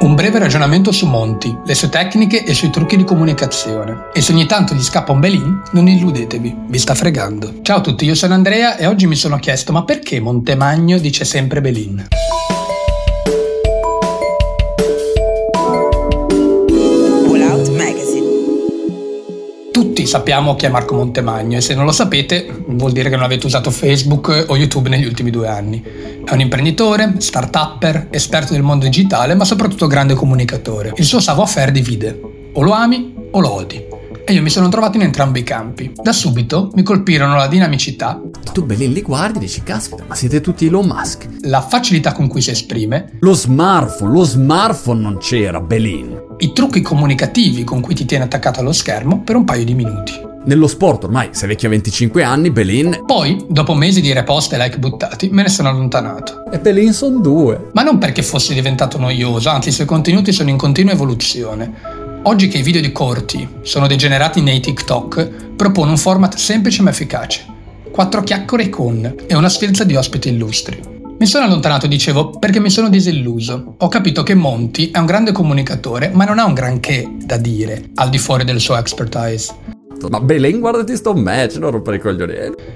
Un breve ragionamento su Monti, le sue tecniche e i suoi trucchi di comunicazione. E se ogni tanto gli scappa un belin, non illudetevi, vi sta fregando. Ciao a tutti, io sono Andrea e oggi mi sono chiesto ma perché Montemagno dice sempre belin? Tutti sappiamo chi è Marco Montemagno e se non lo sapete vuol dire che non avete usato Facebook o YouTube negli ultimi due anni. È un imprenditore, start-upper, esperto del mondo digitale ma soprattutto grande comunicatore. Il suo savoir-faire divide. O lo ami o lo odi. E io mi sono trovato in entrambi i campi. Da subito mi colpirono la dinamicità. Tu belli li guardi e dici, caspita, ma siete tutti Elon Musk. La facilità con cui si esprime. Lo smartphone, lo smartphone non c'era, Belin i trucchi comunicativi con cui ti tiene attaccato allo schermo per un paio di minuti. Nello sport ormai sei vecchio a 25 anni, Belin. Poi, dopo mesi di repost e like buttati, me ne sono allontanato. E Belin sono due. Ma non perché fosse diventato noioso, anzi i suoi contenuti sono in continua evoluzione. Oggi che i video di corti sono degenerati nei TikTok, propone un format semplice ma efficace. Quattro chiacchiere con e una sfilza di ospiti illustri. Mi sono allontanato, dicevo, perché mi sono disilluso. Ho capito che Monty è un grande comunicatore, ma non ha un granché da dire al di fuori del suo expertise. Ma Belen, guardati sto match, non rompere i coglioni.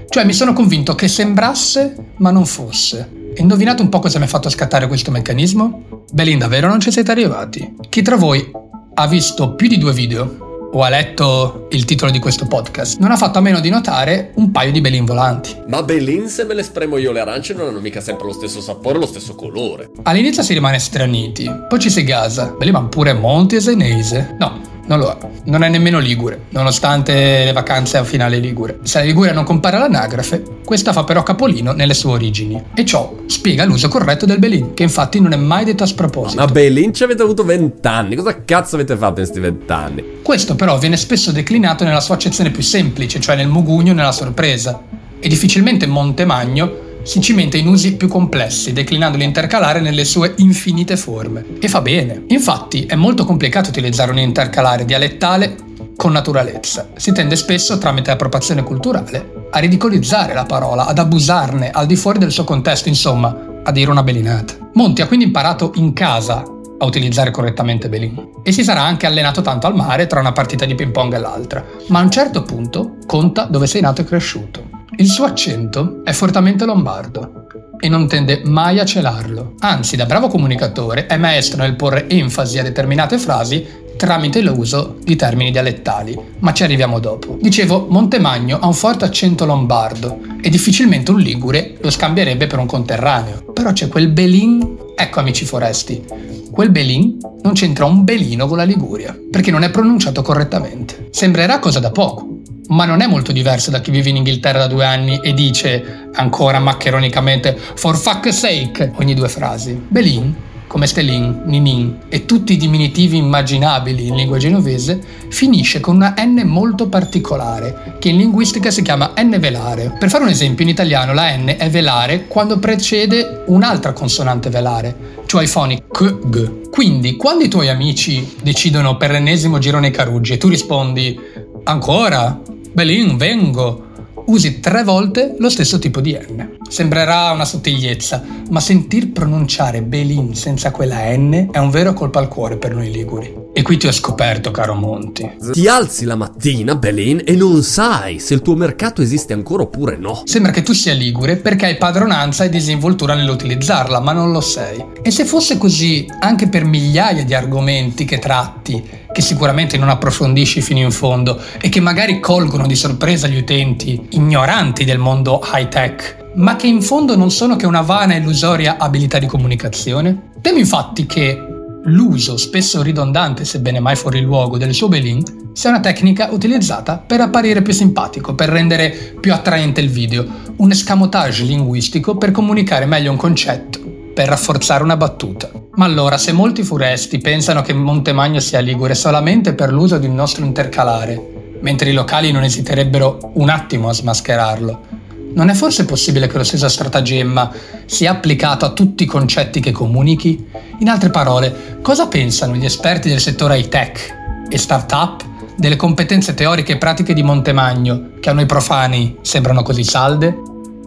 Cioè, mi sono convinto che sembrasse, ma non fosse. E indovinate un po' cosa mi ha fatto scattare questo meccanismo? Belin, davvero non ci siete arrivati? Chi tra voi ha visto più di due video o ha letto il titolo di questo podcast, non ha fatto a meno di notare un paio di belin volanti. Ma belin se me le spremo io le arance non hanno mica sempre lo stesso sapore, lo stesso colore. All'inizio si rimane straniti, poi ci si gasa. Belin ma pure Monti e Senese? No, non lo è. Non è nemmeno Ligure, nonostante le vacanze a finale Ligure. Se la Liguria non compare all'anagrafe, questa fa però capolino nelle sue origini. E ciò spiega l'uso corretto del Belin, che infatti non è mai detto a sproposito. Ma Belin ci avete avuto vent'anni, cosa cazzo avete fatto in questi vent'anni? Questo però viene spesso declinato nella sua accezione più semplice, cioè nel mugugno nella sorpresa. E difficilmente Montemagno si cimenta in usi più complessi, declinando l'intercalare nelle sue infinite forme. E fa bene. Infatti è molto complicato utilizzare un intercalare dialettale con naturalezza. Si tende spesso, tramite appropriazione culturale, a ridicolizzare la parola, ad abusarne al di fuori del suo contesto, insomma, a dire una belinata. Monti ha quindi imparato in casa a utilizzare correttamente Belin. E si sarà anche allenato tanto al mare tra una partita di ping pong e l'altra. Ma a un certo punto conta dove sei nato e cresciuto. Il suo accento è fortemente lombardo e non tende mai a celarlo. Anzi, da bravo comunicatore è maestro nel porre enfasi a determinate frasi tramite l'uso di termini dialettali, ma ci arriviamo dopo. Dicevo, Montemagno ha un forte accento lombardo e difficilmente un ligure lo scambierebbe per un conterraneo. Però c'è quel belin, ecco amici foresti, quel belin non c'entra un belino con la Liguria, perché non è pronunciato correttamente. Sembrerà cosa da poco, ma non è molto diverso da chi vive in Inghilterra da due anni e dice, ancora maccheronicamente, for fuck's sake ogni due frasi. Belin, come Stelin, Ninin e tutti i diminutivi immaginabili in lingua genovese, finisce con una N molto particolare, che in linguistica si chiama N velare. Per fare un esempio, in italiano la N è velare quando precede un'altra consonante velare, cioè i foni k, g. Quindi, quando i tuoi amici decidono per l'ennesimo girone Caruggi e tu rispondi ancora, Belin, vengo. Usi tre volte lo stesso tipo di N. Sembrerà una sottigliezza, ma sentir pronunciare Belin senza quella N è un vero colpo al cuore per noi liguri. E qui ti ho scoperto, caro Monti. Ti alzi la mattina, Belin, e non sai se il tuo mercato esiste ancora oppure no. Sembra che tu sia ligure perché hai padronanza e disinvoltura nell'utilizzarla, ma non lo sei. E se fosse così anche per migliaia di argomenti che tratti, che sicuramente non approfondisci fino in fondo e che magari colgono di sorpresa gli utenti ignoranti del mondo high tech, ma che in fondo non sono che una vana e illusoria abilità di comunicazione? Temo infatti che l'uso, spesso ridondante sebbene mai fuori luogo, del suo belin sia una tecnica utilizzata per apparire più simpatico, per rendere più attraente il video, un escamotage linguistico per comunicare meglio un concetto, per rafforzare una battuta. Ma allora, se molti furesti pensano che Montemagno sia ligure solamente per l'uso di un nostro intercalare, mentre i locali non esiterebbero un attimo a smascherarlo, non è forse possibile che lo stesso stratagemma sia applicato a tutti i concetti che comunichi? In altre parole, cosa pensano gli esperti del settore high-tech e start-up delle competenze teoriche e pratiche di Montemagno che a noi profani sembrano così salde?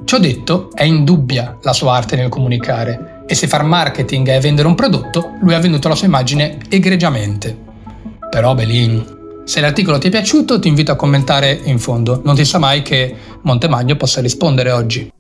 Ciò detto, è indubbia la sua arte nel comunicare E se far marketing è vendere un prodotto, lui ha venduto la sua immagine egregiamente. Però Belin, se l'articolo ti è piaciuto ti invito a commentare in fondo, non ti sa mai che Montemagno possa rispondere oggi.